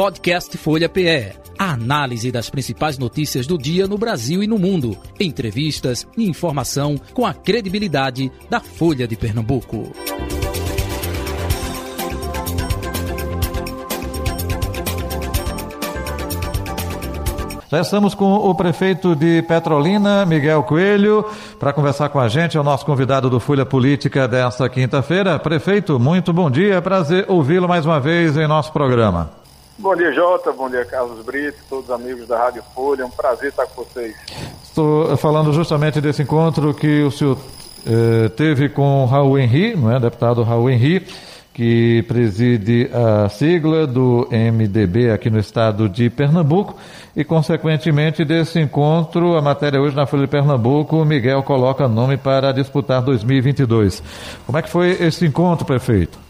Podcast Folha PE. A análise das principais notícias do dia no Brasil e no mundo. Entrevistas e informação com a credibilidade da Folha de Pernambuco. Já estamos com o prefeito de Petrolina, Miguel Coelho, para conversar com a gente. É o nosso convidado do Folha Política desta quinta-feira. Prefeito, muito bom dia. Prazer ouvi-lo mais uma vez em nosso programa. Bom dia, Jota. Bom dia, Carlos Brito, todos os amigos da Rádio Folha. É um prazer estar com vocês. Estou falando justamente desse encontro que o senhor eh, teve com Raul Henri, não é? deputado Raul Henri que preside a sigla do MDB aqui no estado de Pernambuco e, consequentemente, desse encontro, a matéria hoje na Folha de Pernambuco, Miguel coloca nome para disputar 2022. Como é que foi esse encontro, prefeito?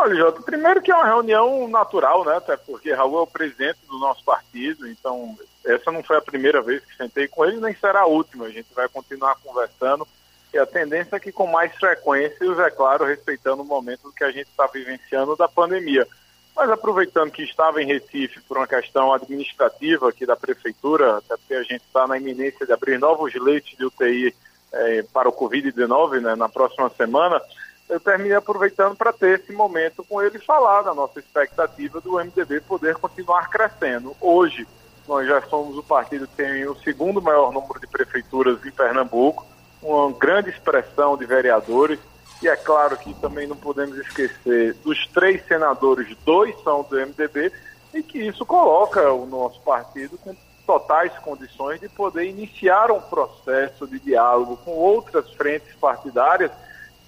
Olha, Jota, primeiro que é uma reunião natural, né? Até porque Raul é o presidente do nosso partido, então essa não foi a primeira vez que sentei com ele, nem será a última. A gente vai continuar conversando e a tendência é que com mais frequência, é claro, respeitando o momento que a gente está vivenciando da pandemia. Mas aproveitando que estava em Recife por uma questão administrativa aqui da prefeitura, até porque a gente está na iminência de abrir novos leitos de UTI eh, para o Covid-19 né, na próxima semana, eu terminei aproveitando para ter esse momento com ele falar da nossa expectativa do MDB poder continuar crescendo. Hoje, nós já somos o partido que tem o segundo maior número de prefeituras em Pernambuco, uma grande expressão de vereadores. E é claro que também não podemos esquecer dos três senadores, dois são do MDB, e que isso coloca o nosso partido com totais condições de poder iniciar um processo de diálogo com outras frentes partidárias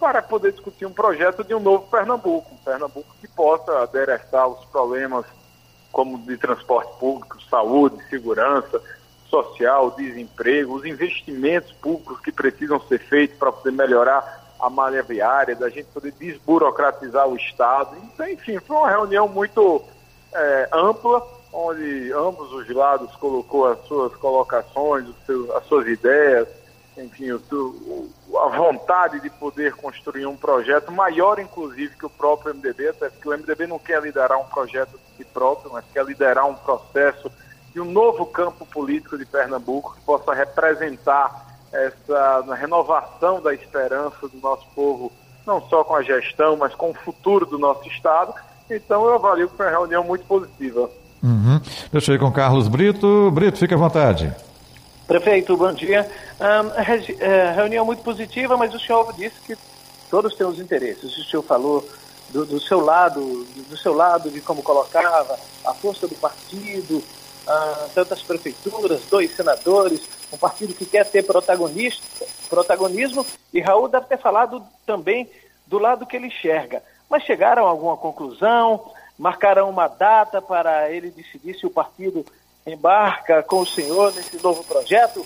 para poder discutir um projeto de um novo Pernambuco, um Pernambuco que possa adereçar os problemas como de transporte público, saúde, segurança, social, desemprego, os investimentos públicos que precisam ser feitos para poder melhorar a malha viária, da gente poder desburocratizar o Estado. Então, enfim, foi uma reunião muito é, ampla, onde ambos os lados colocou as suas colocações, as suas ideias, enfim, a vontade de poder construir um projeto maior, inclusive, que o próprio MDB, até porque o MDB não quer liderar um projeto de si próprio, mas quer liderar um processo de um novo campo político de Pernambuco que possa representar essa renovação da esperança do nosso povo, não só com a gestão, mas com o futuro do nosso Estado. Então eu avalio que foi uma reunião muito positiva. Uhum. Deixa eu ir com Carlos Brito. Brito, fique à vontade. Prefeito, bom dia. Um, é, reunião muito positiva, mas o senhor disse que todos têm os interesses. O senhor falou do, do seu lado, do, seu lado de como colocava a força do partido, tantas prefeituras, dois senadores, um partido que quer ter protagonista, protagonismo, e Raul deve ter falado também do lado que ele enxerga. Mas chegaram a alguma conclusão? Marcaram uma data para ele decidir se o partido embarca com o senhor nesse novo projeto?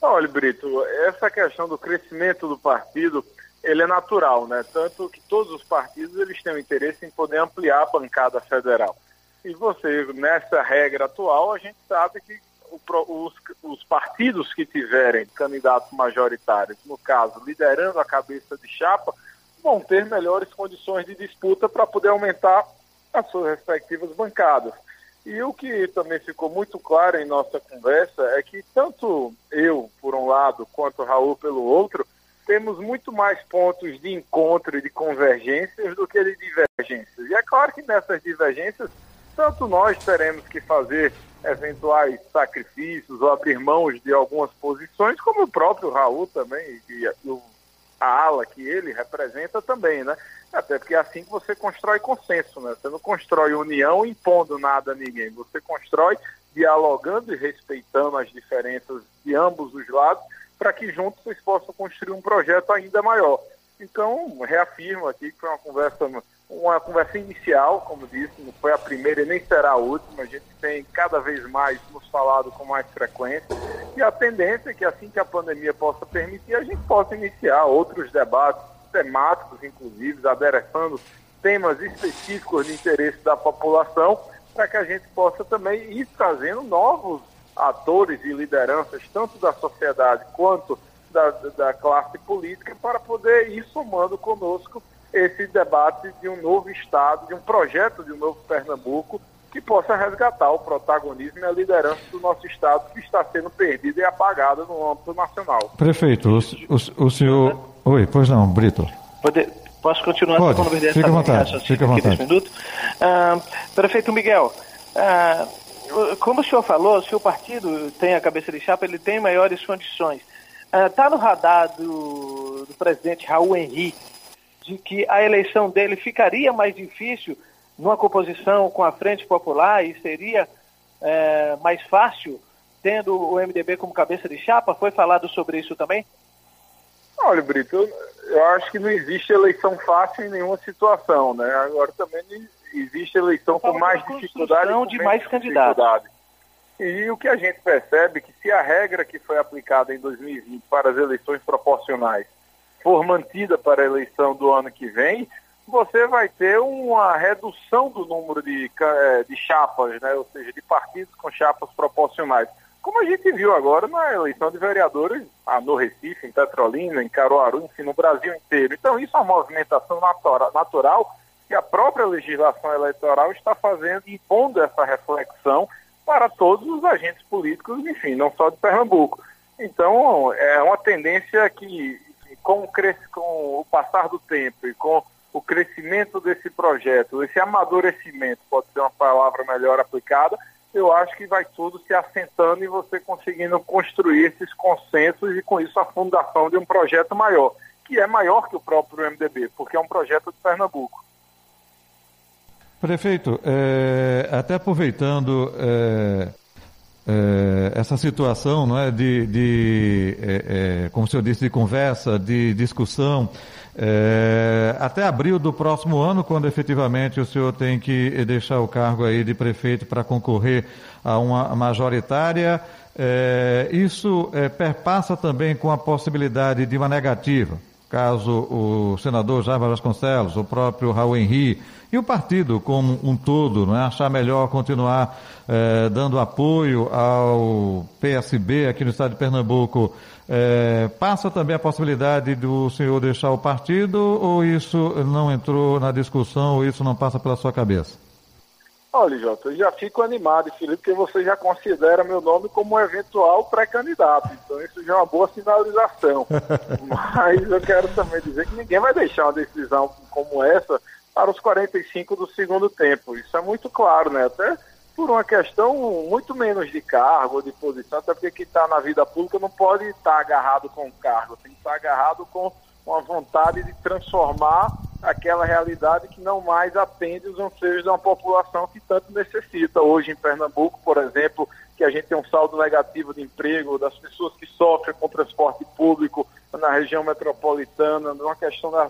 Olha, Brito, essa questão do crescimento do partido, ele é natural, né? Tanto que todos os partidos eles têm o interesse em poder ampliar a bancada federal. E você, nessa regra atual, a gente sabe que o, os, os, partidos que tiverem candidatos majoritários, no caso, liderando a cabeça de chapa, vão ter melhores condições de disputa para poder aumentar as suas respectivas bancadas. E o que também ficou muito claro em nossa conversa é que tanto eu, por um lado, quanto o Raul pelo outro, temos muito mais pontos de encontro e de convergências do que de divergências. E é claro que nessas divergências tanto nós teremos que fazer eventuais sacrifícios ou abrir mãos de algumas posições, como o próprio Raul também, e a ala que ele representa também, né? Até porque é assim que você constrói consenso, né? Você não constrói união impondo nada a ninguém, você constrói dialogando e respeitando as diferenças de ambos os lados para que juntos vocês possam construir um projeto ainda maior. Então, reafirmo aqui que foi uma conversa uma conversa inicial, como disse, não foi a primeira e nem será a última. A gente tem cada vez mais nos falado com mais frequência. E a tendência é que assim que a pandemia possa permitir, a gente possa iniciar outros debates temáticos, inclusive, adereçando temas específicos de interesse da população, para que a gente possa também ir trazendo novos atores e lideranças, tanto da sociedade quanto da, da classe política, para poder ir somando conosco esse debate de um novo Estado, de um projeto de um novo Pernambuco, que possa resgatar o protagonismo e a liderança do nosso Estado, que está sendo perdida e apagada no âmbito nacional. Prefeito, o, o, o senhor. Oi, pois não, Brito. Pode, posso continuar? Pode, fica à vontade. Fica à vontade. Minuto? Ah, prefeito Miguel, ah, como o senhor falou, se o partido tem a cabeça de chapa, ele tem maiores condições. Está ah, no radar do, do presidente Raul Henrique de que a eleição dele ficaria mais difícil numa composição com a Frente Popular e seria é, mais fácil tendo o MDB como cabeça de chapa? Foi falado sobre isso também? Olha, Brito, eu, eu acho que não existe eleição fácil em nenhuma situação, né? Agora também existe eleição com mais dificuldade. de mais candidatos. E o que a gente percebe é que se a regra que foi aplicada em 2020 para as eleições proporcionais for mantida para a eleição do ano que vem, você vai ter uma redução do número de, eh, de chapas, né? ou seja, de partidos com chapas proporcionais. Como a gente viu agora na eleição de vereadores ah, no Recife, em Petrolina, em Caruaru, enfim, no Brasil inteiro. Então, isso é uma movimentação natural que a própria legislação eleitoral está fazendo, impondo essa reflexão para todos os agentes políticos, enfim, não só de Pernambuco. Então, é uma tendência que com o, com o passar do tempo e com o crescimento desse projeto, esse amadurecimento, pode ser uma palavra melhor aplicada, eu acho que vai tudo se assentando e você conseguindo construir esses consensos e com isso a fundação de um projeto maior, que é maior que o próprio MDB, porque é um projeto de Pernambuco. Prefeito, é, até aproveitando é, é, essa situação não é, de, de como o senhor disse, de conversa, de discussão, é, até abril do próximo ano, quando efetivamente o senhor tem que deixar o cargo aí de prefeito para concorrer a uma majoritária, é, isso é, perpassa também com a possibilidade de uma negativa, caso o senador Jair Vasconcelos, o próprio Raul Henrique, e o partido como um todo, não é? achar melhor continuar eh, dando apoio ao PSB aqui no estado de Pernambuco, eh, passa também a possibilidade do senhor deixar o partido ou isso não entrou na discussão ou isso não passa pela sua cabeça? Olha, Jota, eu já fico animado, Felipe, porque você já considera meu nome como um eventual pré-candidato. Então isso já é uma boa sinalização. Mas eu quero também dizer que ninguém vai deixar uma decisão como essa para os 45 do segundo tempo. Isso é muito claro, né? Até por uma questão muito menos de cargo, de posição, até porque quem está na vida pública não pode estar tá agarrado com cargo, tem que estar tá agarrado com uma vontade de transformar aquela realidade que não mais atende os anseios de uma população que tanto necessita. Hoje em Pernambuco, por exemplo, que a gente tem um saldo negativo de emprego, das pessoas que sofrem com transporte público na região metropolitana, numa questão da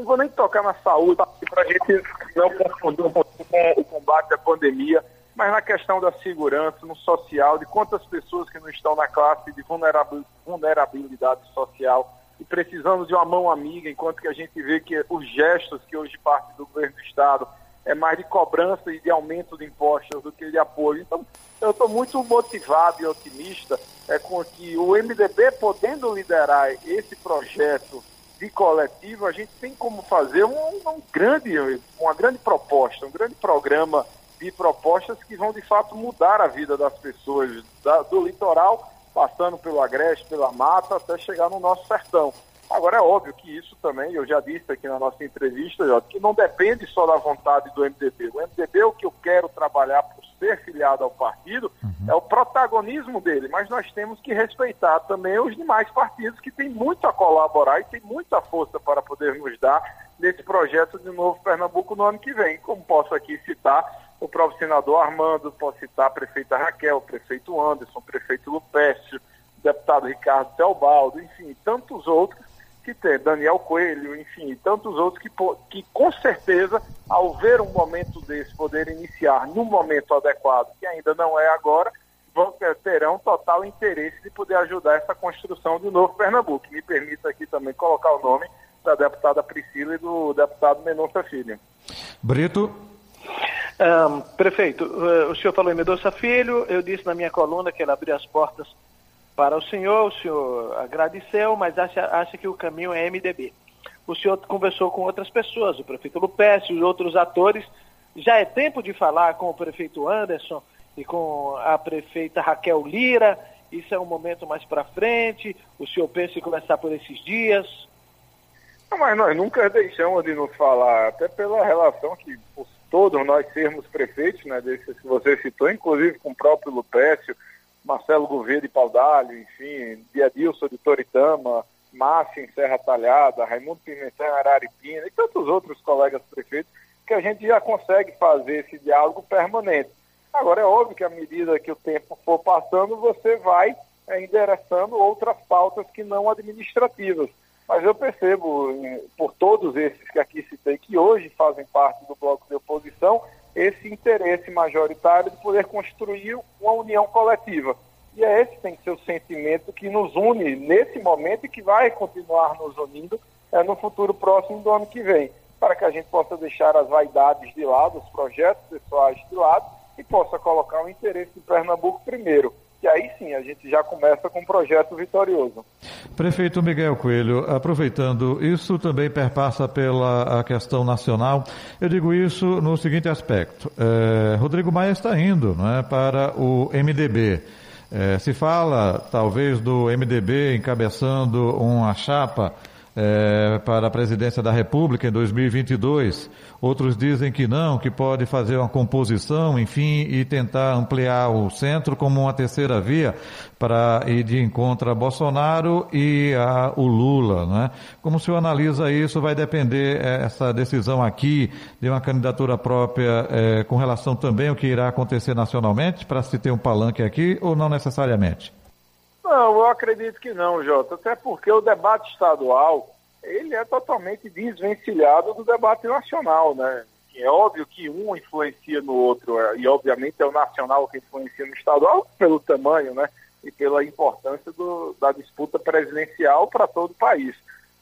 não vou nem tocar na saúde, para a gente não confundir um pouco com o combate à pandemia, mas na questão da segurança, no social, de quantas pessoas que não estão na classe de vulnerabilidade social e precisando de uma mão amiga, enquanto que a gente vê que os gestos que hoje parte do governo do Estado é mais de cobrança e de aumento de impostos do que de apoio. Então, eu estou muito motivado e otimista é, com que o MDB podendo liderar esse projeto de coletivo, a gente tem como fazer um, um, grande, uma grande proposta, um grande programa de propostas que vão de fato mudar a vida das pessoas, da, do litoral, passando pelo Agreste, pela mata, até chegar no nosso sertão. Agora é óbvio que isso também, eu já disse aqui na nossa entrevista, que não depende só da vontade do MDB. O MDB, o que eu quero trabalhar por ser filiado ao partido, uhum. é o protagonismo dele, mas nós temos que respeitar também os demais partidos que têm muito a colaborar e têm muita força para poder nos dar nesse projeto de novo Pernambuco no ano que vem. Como posso aqui citar o próprio senador Armando, posso citar a prefeita Raquel, o prefeito Anderson, o prefeito Lupécio, o deputado Ricardo Teobaldo, enfim, tantos outros que tem, Daniel Coelho, enfim, tantos outros que, que com certeza, ao ver um momento desse poder iniciar num momento adequado, que ainda não é agora, vão, terão total interesse de poder ajudar essa construção do novo Pernambuco. Me permita aqui também colocar o nome da deputada Priscila e do deputado Mendonça Filho. Brito. Um, prefeito, eh, o senhor falou em Mendonça Filho, eu disse na minha coluna que ele abriu as portas para o senhor, o senhor agradeceu, mas acha, acha que o caminho é MDB. o senhor conversou com outras pessoas, o prefeito Lupécio e outros atores. Já é tempo de falar com o prefeito Anderson e com a prefeita Raquel Lira. Isso é um momento mais para frente. O senhor pensa em começar por esses dias? Não, mas nós nunca deixamos de nos falar, até pela relação que todos nós sermos prefeitos, né, desses que você citou, inclusive com o próprio Lupécio, Marcelo Gouveia de Paudalho, enfim, Diadilson de Toritama, Márcio em Serra Talhada, Raimundo Pimentel em Araripina e tantos outros colegas prefeitos, que a gente já consegue fazer esse diálogo permanente. Agora, é óbvio que à medida que o tempo for passando, você vai é, endereçando outras pautas que não administrativas. Mas eu percebo, eh, por todos esses que aqui citei, que hoje fazem parte do bloco de oposição, esse interesse majoritário de poder construir uma união coletiva. E é esse tem que ser o sentimento que nos une nesse momento e que vai continuar nos unindo é, no futuro próximo do ano que vem, para que a gente possa deixar as vaidades de lado, os projetos pessoais de lado e possa colocar o interesse do Pernambuco primeiro. E aí sim a gente já começa com um projeto vitorioso. Prefeito Miguel Coelho, aproveitando, isso também perpassa pela questão nacional. Eu digo isso no seguinte aspecto: é, Rodrigo Maia está indo não é, para o MDB. É, se fala, talvez, do MDB encabeçando uma chapa é, para a presidência da República em 2022. Outros dizem que não, que pode fazer uma composição, enfim, e tentar ampliar o centro como uma terceira via para ir de encontro a Bolsonaro e a, o Lula. Né? Como o senhor analisa isso? Vai depender é, essa decisão aqui de uma candidatura própria é, com relação também ao que irá acontecer nacionalmente, para se ter um palanque aqui, ou não necessariamente? Não, eu acredito que não, Jota, até porque o debate estadual ele é totalmente desvencilhado do debate nacional, né? É óbvio que um influencia no outro, é, e obviamente é o nacional que influencia no estadual pelo tamanho, né? E pela importância do, da disputa presidencial para todo o país.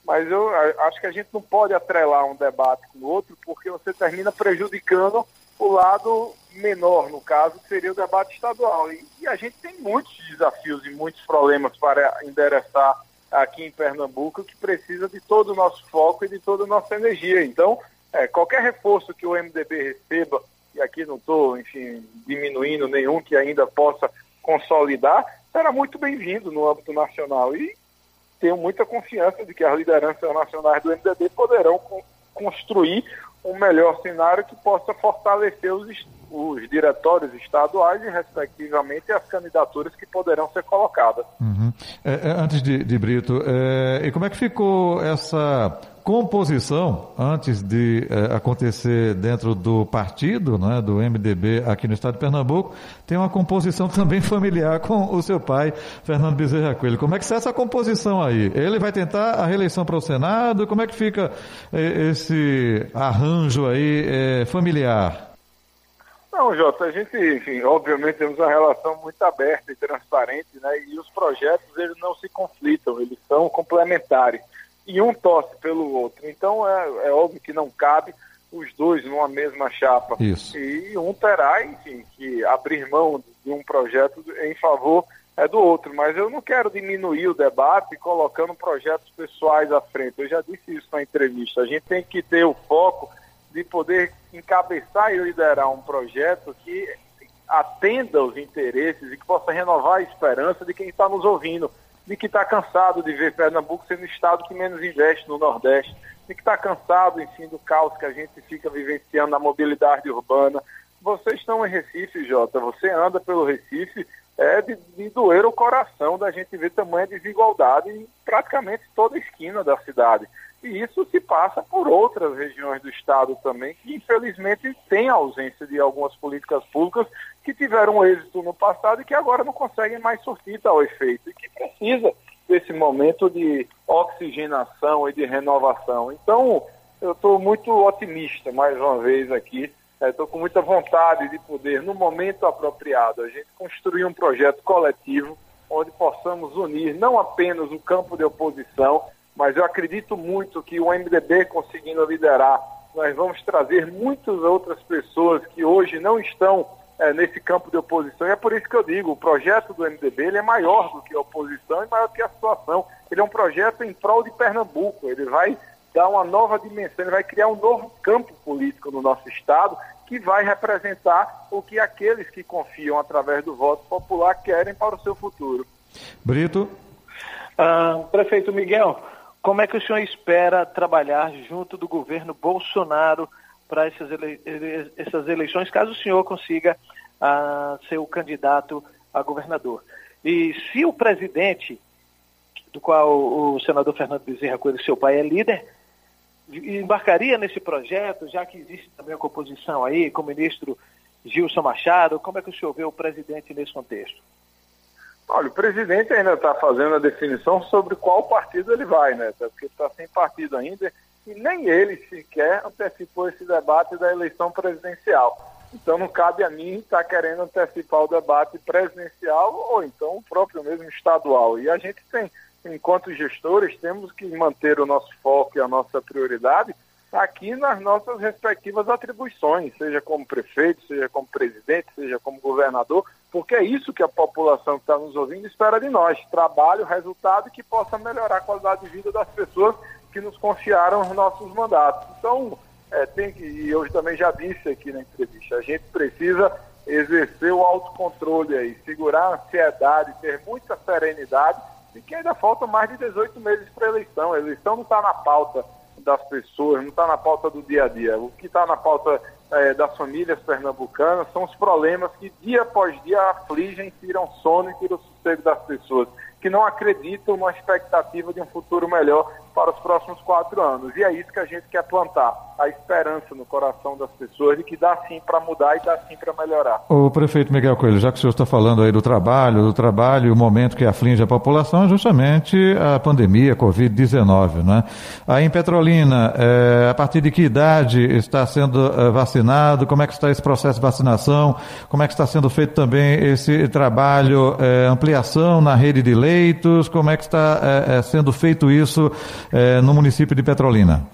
Mas eu acho que a gente não pode atrelar um debate com o outro, porque você termina prejudicando o lado menor, no caso, que seria o debate estadual. E, e, a gente tem muitos desafios e muitos problemas para endereçar aqui em Pernambuco que precisa de todo o nosso foco e de toda a nossa energia. Então, é, qualquer reforço que o MDB receba, e aqui não estou, enfim, diminuindo nenhum que ainda possa consolidar, será muito bem-vindo no âmbito nacional. E tenho muita confiança de que as lideranças nacionais do MDB poderão construir um melhor cenário que possa fortalecer os, os diretórios estaduais e, respectivamente, as candidaturas que poderão ser colocadas. Uhum. É, é, antes de, de Brito, é, e como é que ficou essa composição antes de é, acontecer dentro do partido, né, do MDB aqui no estado de Pernambuco, tem uma composição também familiar com o seu pai, Fernando Bezerra Coelho. Como é que está essa composição aí? Ele vai tentar a reeleição para o Senado? Como é que fica é, esse arranjo aí é, familiar? Não, Jota, a gente, enfim, obviamente temos uma relação muito aberta e transparente, né? E os projetos, eles não se conflitam, eles são complementares. E um torce pelo outro. Então, é, é óbvio que não cabe os dois numa mesma chapa. Isso. E um terá, enfim, que abrir mão de um projeto em favor é do outro. Mas eu não quero diminuir o debate colocando projetos pessoais à frente. Eu já disse isso na entrevista. A gente tem que ter o foco de poder encabeçar e liderar um projeto que atenda os interesses e que possa renovar a esperança de quem está nos ouvindo, de que está cansado de ver Pernambuco sendo o estado que menos investe no Nordeste, de que está cansado, enfim, do caos que a gente fica vivenciando na mobilidade urbana. Vocês estão em Recife, Jota, você anda pelo Recife, é de, de doer o coração da gente ver tamanha desigualdade em praticamente toda a esquina da cidade. E isso se passa por outras regiões do Estado também, que infelizmente tem a ausência de algumas políticas públicas que tiveram êxito no passado e que agora não conseguem mais surtir tal efeito, e que precisa desse momento de oxigenação e de renovação. Então, eu estou muito otimista, mais uma vez aqui, estou é, com muita vontade de poder, no momento apropriado, a gente construir um projeto coletivo onde possamos unir não apenas o campo de oposição, mas eu acredito muito que o MDB conseguindo liderar, nós vamos trazer muitas outras pessoas que hoje não estão é, nesse campo de oposição. E é por isso que eu digo, o projeto do MDB ele é maior do que a oposição e maior do que a situação. Ele é um projeto em prol de Pernambuco. Ele vai dar uma nova dimensão, ele vai criar um novo campo político no nosso Estado que vai representar o que aqueles que confiam através do voto popular querem para o seu futuro. Brito. Ah, prefeito Miguel, como é que o senhor espera trabalhar junto do governo Bolsonaro para essas, ele essas eleições, caso o senhor consiga uh, ser o candidato a governador. E se o presidente, do qual o senador Fernando Bezerra Coelho, seu pai, é líder, embarcaria nesse projeto, já que existe também a composição aí, com o ministro Gilson Machado, como é que o senhor vê o presidente nesse contexto? Olha, o presidente ainda está fazendo a definição sobre qual partido ele vai, né? Porque está sem partido ainda e nem ele sequer antecipou esse debate da eleição presidencial. Então não cabe a mim estar querendo antecipar o debate presidencial ou então o próprio mesmo estadual. E a gente tem, enquanto gestores, temos que manter o nosso foco e a nossa prioridade aqui nas nossas respectivas atribuições, seja como prefeito, seja como presidente, seja como governador, porque é isso que a população que está nos ouvindo espera de nós, trabalho, resultado que possa melhorar a qualidade de vida das pessoas que nos confiaram os nossos mandatos. Então, é, tem que, e eu também já disse aqui na entrevista, a gente precisa exercer o autocontrole aí, segurar a ansiedade, ter muita serenidade, e que ainda faltam mais de 18 meses para a eleição. A eleição não está na pauta das pessoas, não está na pauta do dia a dia. O que está na pauta é, das famílias pernambucanas são os problemas que dia após dia afligem, tiram sono e tiram o sossego das pessoas, que não acreditam na expectativa de um futuro melhor para os próximos quatro anos. E é isso que a gente quer plantar, a esperança no coração das pessoas de que dá sim para mudar e dá sim para melhorar. O prefeito Miguel Coelho, já que o senhor está falando aí do trabalho, do trabalho o momento que aflige a população é justamente a pandemia, a Covid-19, né? Aí em Petrolina, é, a partir de que idade está sendo é, vacinado? Como é que está esse processo de vacinação? Como é que está sendo feito também esse trabalho, é, ampliação na rede de leitos? Como é que está é, sendo feito isso é, no município de Petrolina.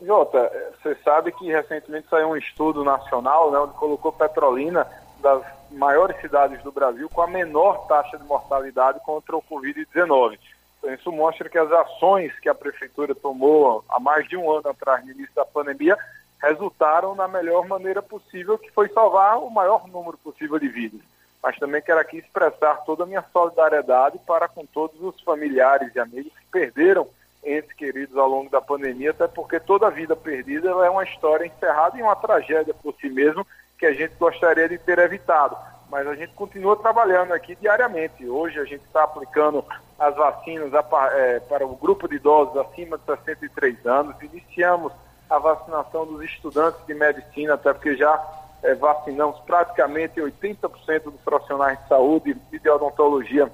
Jota, você sabe que recentemente saiu um estudo nacional né, onde colocou Petrolina das maiores cidades do Brasil com a menor taxa de mortalidade contra o Covid-19. Então, isso mostra que as ações que a prefeitura tomou há mais de um ano atrás, no início da pandemia, resultaram na melhor maneira possível, que foi salvar o maior número possível de vidas. Mas também quero aqui expressar toda a minha solidariedade para com todos os familiares e amigos que perderam entes queridos ao longo da pandemia, até porque toda vida perdida é uma história encerrada e uma tragédia por si mesmo que a gente gostaria de ter evitado. Mas a gente continua trabalhando aqui diariamente. Hoje a gente está aplicando as vacinas é, para o grupo de idosos acima de 63 anos. Iniciamos a vacinação dos estudantes de medicina, até porque já é, vacinamos praticamente 80% dos profissionais de saúde e de odontologia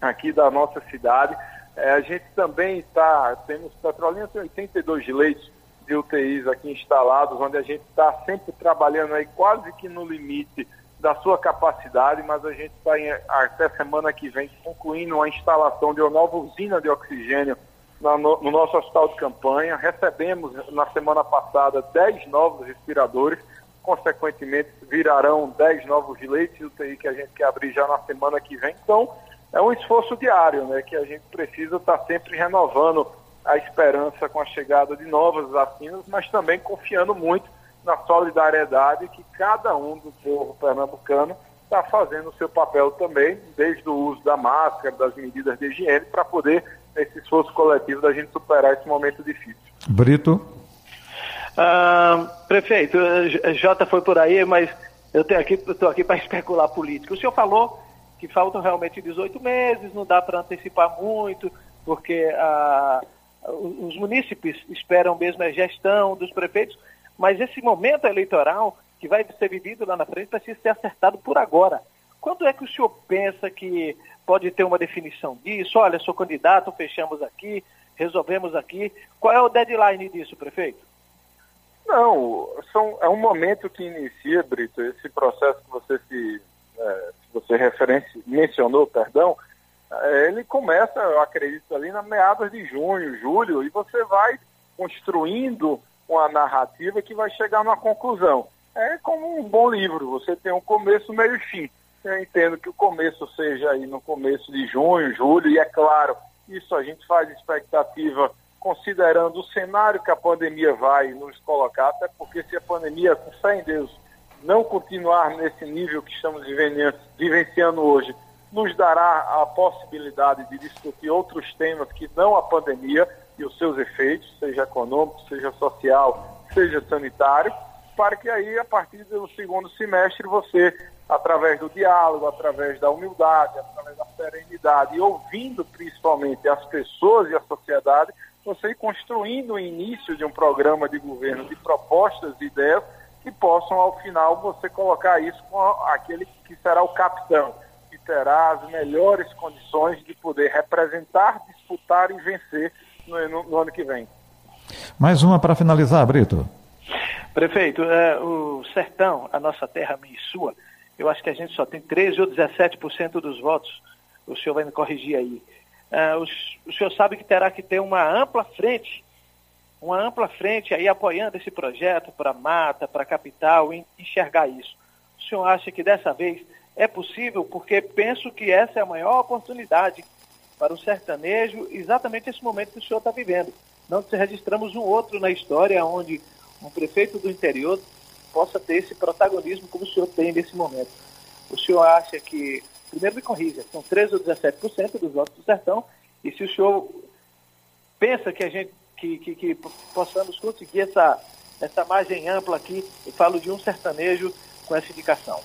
aqui da nossa cidade. É, a gente também está, temos Petrolina tem 82 leitos de UTIs aqui instalados, onde a gente está sempre trabalhando aí quase que no limite da sua capacidade, mas a gente está até semana que vem concluindo a instalação de uma nova usina de oxigênio no, no nosso hospital de campanha. Recebemos na semana passada 10 novos respiradores, consequentemente virarão 10 novos leitos de UTI que a gente quer abrir já na semana que vem. Então, é um esforço diário, né, que a gente precisa estar sempre renovando a esperança com a chegada de novas vacinas, mas também confiando muito na solidariedade que cada um do povo pernambucano está fazendo o seu papel também, desde o uso da máscara, das medidas de higiene, para poder, nesse esforço coletivo, da gente superar esse momento difícil. Brito. Ah, prefeito, Jota foi por aí, mas eu estou aqui, aqui para especular política. O senhor falou que faltam realmente 18 meses, não dá para antecipar muito, porque ah, os munícipes esperam mesmo a gestão dos prefeitos, mas esse momento eleitoral que vai ser vivido lá na frente precisa ser acertado por agora. Quando é que o senhor pensa que pode ter uma definição disso? Olha, sou candidato, fechamos aqui, resolvemos aqui. Qual é o deadline disso, prefeito? Não, são, é um momento que inicia, Brito, esse processo que você se é, você referência, mencionou, perdão, é, ele começa, eu acredito, ali na meados de junho, julho, e você vai construindo uma narrativa que vai chegar numa conclusão. É como um bom livro, você tem um começo, meio e fim. Eu entendo que o começo seja aí no começo de junho, julho, e é claro, isso a gente faz expectativa considerando o cenário que a pandemia vai nos colocar, até porque se a pandemia, com fé em Deus, não continuar nesse nível que estamos vivenciando hoje, nos dará a possibilidade de discutir outros temas que não a pandemia e os seus efeitos, seja econômico, seja social, seja sanitário, para que aí, a partir do segundo semestre, você, através do diálogo, através da humildade, através da serenidade e ouvindo principalmente as pessoas e a sociedade, você ir construindo o início de um programa de governo de propostas e ideias que possam, ao final, você colocar isso com aquele que será o capitão, que terá as melhores condições de poder representar, disputar e vencer no, no, no ano que vem. Mais uma para finalizar, Brito. Prefeito, é, o sertão, a nossa terra minha e sua, eu acho que a gente só tem 13 ou 17% dos votos. O senhor vai me corrigir aí. É, o, o senhor sabe que terá que ter uma ampla frente uma ampla frente aí apoiando esse projeto para mata, para capital, enxergar isso. O senhor acha que dessa vez é possível? Porque penso que essa é a maior oportunidade para o sertanejo, exatamente esse momento que o senhor está vivendo. Não se registramos um outro na história onde um prefeito do interior possa ter esse protagonismo como o senhor tem nesse momento. O senhor acha que, primeiro me corrija, são 13 ou 17% dos votos do sertão, e se o senhor pensa que a gente que, que, que possamos conseguir essa, essa margem ampla aqui. Eu falo de um sertanejo com essa indicação.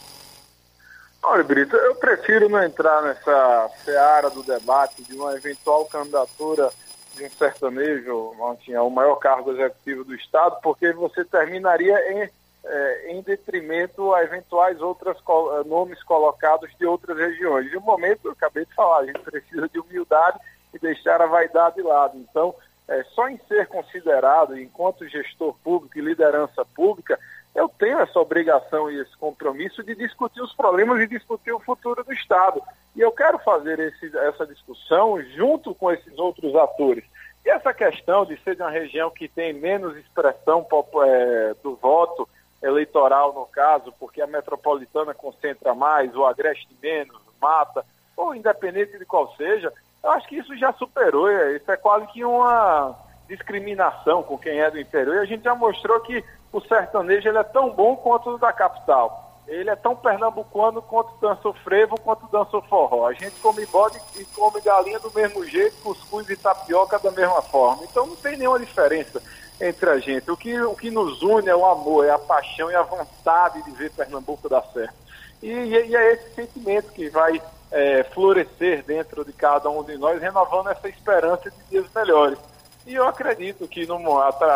Olha, Brito, eu prefiro não entrar nessa seara do debate de uma eventual candidatura de um sertanejo, assim, ao maior cargo executivo do Estado, porque você terminaria em, é, em detrimento a eventuais outros eh, nomes colocados de outras regiões. De um momento, eu acabei de falar, a gente precisa de humildade e deixar a vaidade de lado. Então, é, só em ser considerado, enquanto gestor público e liderança pública, eu tenho essa obrigação e esse compromisso de discutir os problemas e discutir o futuro do Estado. E eu quero fazer esse, essa discussão junto com esses outros atores. E essa questão de ser de uma região que tem menos expressão é, do voto eleitoral, no caso, porque a metropolitana concentra mais, o agreste menos, mata, ou independente de qual seja, eu acho que isso já superou, é, isso é quase que uma discriminação com quem é do interior. E a gente já mostrou que o sertanejo ele é tão bom quanto o da capital. Ele é tão pernambucano quanto dança o frevo, quanto dança o forró. A gente come bode e come galinha do mesmo jeito, cuscuz e tapioca da mesma forma. Então não tem nenhuma diferença entre a gente. O que, o que nos une é o amor, é a paixão e a vontade de ver Pernambuco dar certo. E, e é esse sentimento que vai é, florescer dentro de cada um de nós, renovando essa esperança de dias melhores. E eu acredito que,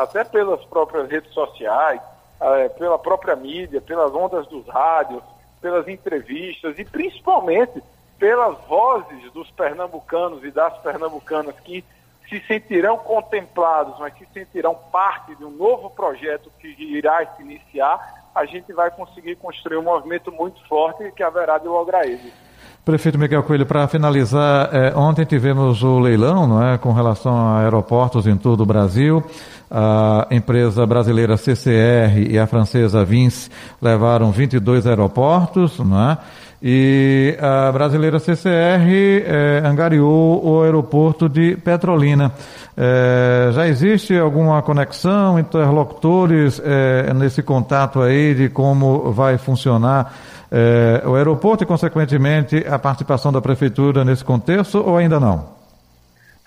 até pelas próprias redes sociais, é, pela própria mídia, pelas ondas dos rádios, pelas entrevistas e principalmente pelas vozes dos pernambucanos e das pernambucanas que se sentirão contemplados, mas se sentirão parte de um novo projeto que irá se iniciar, a gente vai conseguir construir um movimento muito forte que haverá de lograr êxito. Prefeito Miguel Coelho, para finalizar, é, ontem tivemos o leilão não é, com relação a aeroportos em todo o Brasil. A empresa brasileira CCR e a francesa Vinci levaram 22 aeroportos, não é? E a brasileira CCR é, angariou o aeroporto de Petrolina. É, já existe alguma conexão, interlocutores é, nesse contato aí de como vai funcionar é, o aeroporto e, consequentemente, a participação da Prefeitura nesse contexto ou ainda não?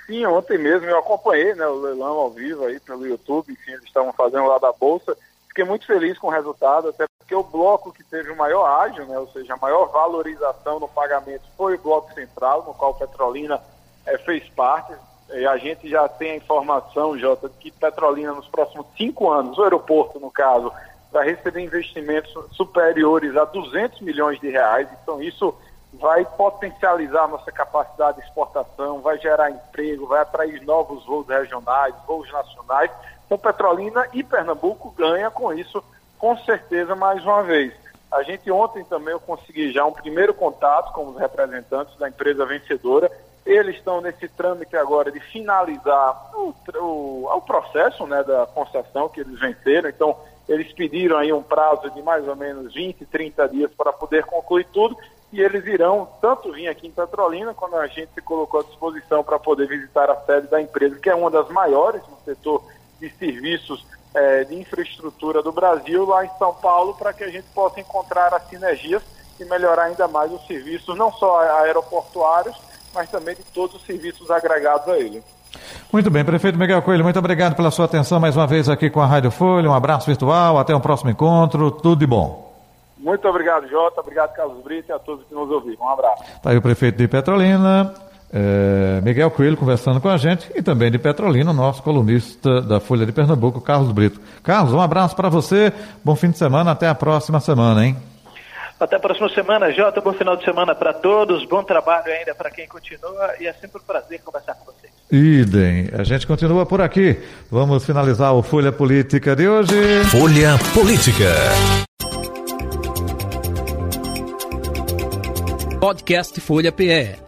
Sim, ontem mesmo eu acompanhei né, o leilão ao vivo aí pelo YouTube, enfim, eles estavam fazendo lá da Bolsa. Fiquei muito feliz com o resultado, até porque o bloco que teve o maior ágio, né, ou seja, a maior valorização no pagamento foi o bloco central, no qual Petrolina é, fez parte. E a gente já tem a informação, Jota, que Petrolina nos próximos cinco anos, o aeroporto no caso, vai receber investimentos superiores a 200 milhões de reais. Então, isso vai potencializar nossa capacidade de exportação, vai gerar emprego, vai atrair novos voos regionais, voos nacionais. Então, Petrolina e Pernambuco ganham com isso, com certeza, mais uma vez. A gente ontem também eu consegui já um primeiro contato com os representantes da empresa vencedora. Eles estão nesse trâmite agora de finalizar o, o, o processo né, da concessão que eles venceram. Então, Eles pediram aí um prazo de mais ou menos 20, 30 dias para poder concluir tudo e eles irão tanto vir aqui em Petrolina, quando a gente se colocou à disposição para poder visitar a sede da empresa, que é uma das maiores no setor de serviços é, de infraestrutura do Brasil, lá em São Paulo, para que a gente possa encontrar as sinergias e melhorar ainda mais os serviços, não só aeroportuários, mas também de todos os serviços agregados a ele. Muito bem, prefeito Miguel Coelho, muito obrigado pela sua atenção mais uma vez aqui com a Rádio Folha. Um abraço virtual, até o um próximo encontro, tudo de bom. Muito obrigado, Jota. Obrigado, Carlos Brito, e a todos que nos ouviram. Um abraço. Está aí o prefeito de Petrolina, é, Miguel Coelho, conversando com a gente, e também de Petrolina, nosso colunista da Folha de Pernambuco, Carlos Brito. Carlos, um abraço para você, bom fim de semana, até a próxima semana, hein? Até a próxima semana, Jota. Bom final de semana para todos. Bom trabalho ainda para quem continua. E é sempre um prazer conversar com vocês. Idem. A gente continua por aqui. Vamos finalizar o Folha Política de hoje. Folha Política. Podcast Folha PE.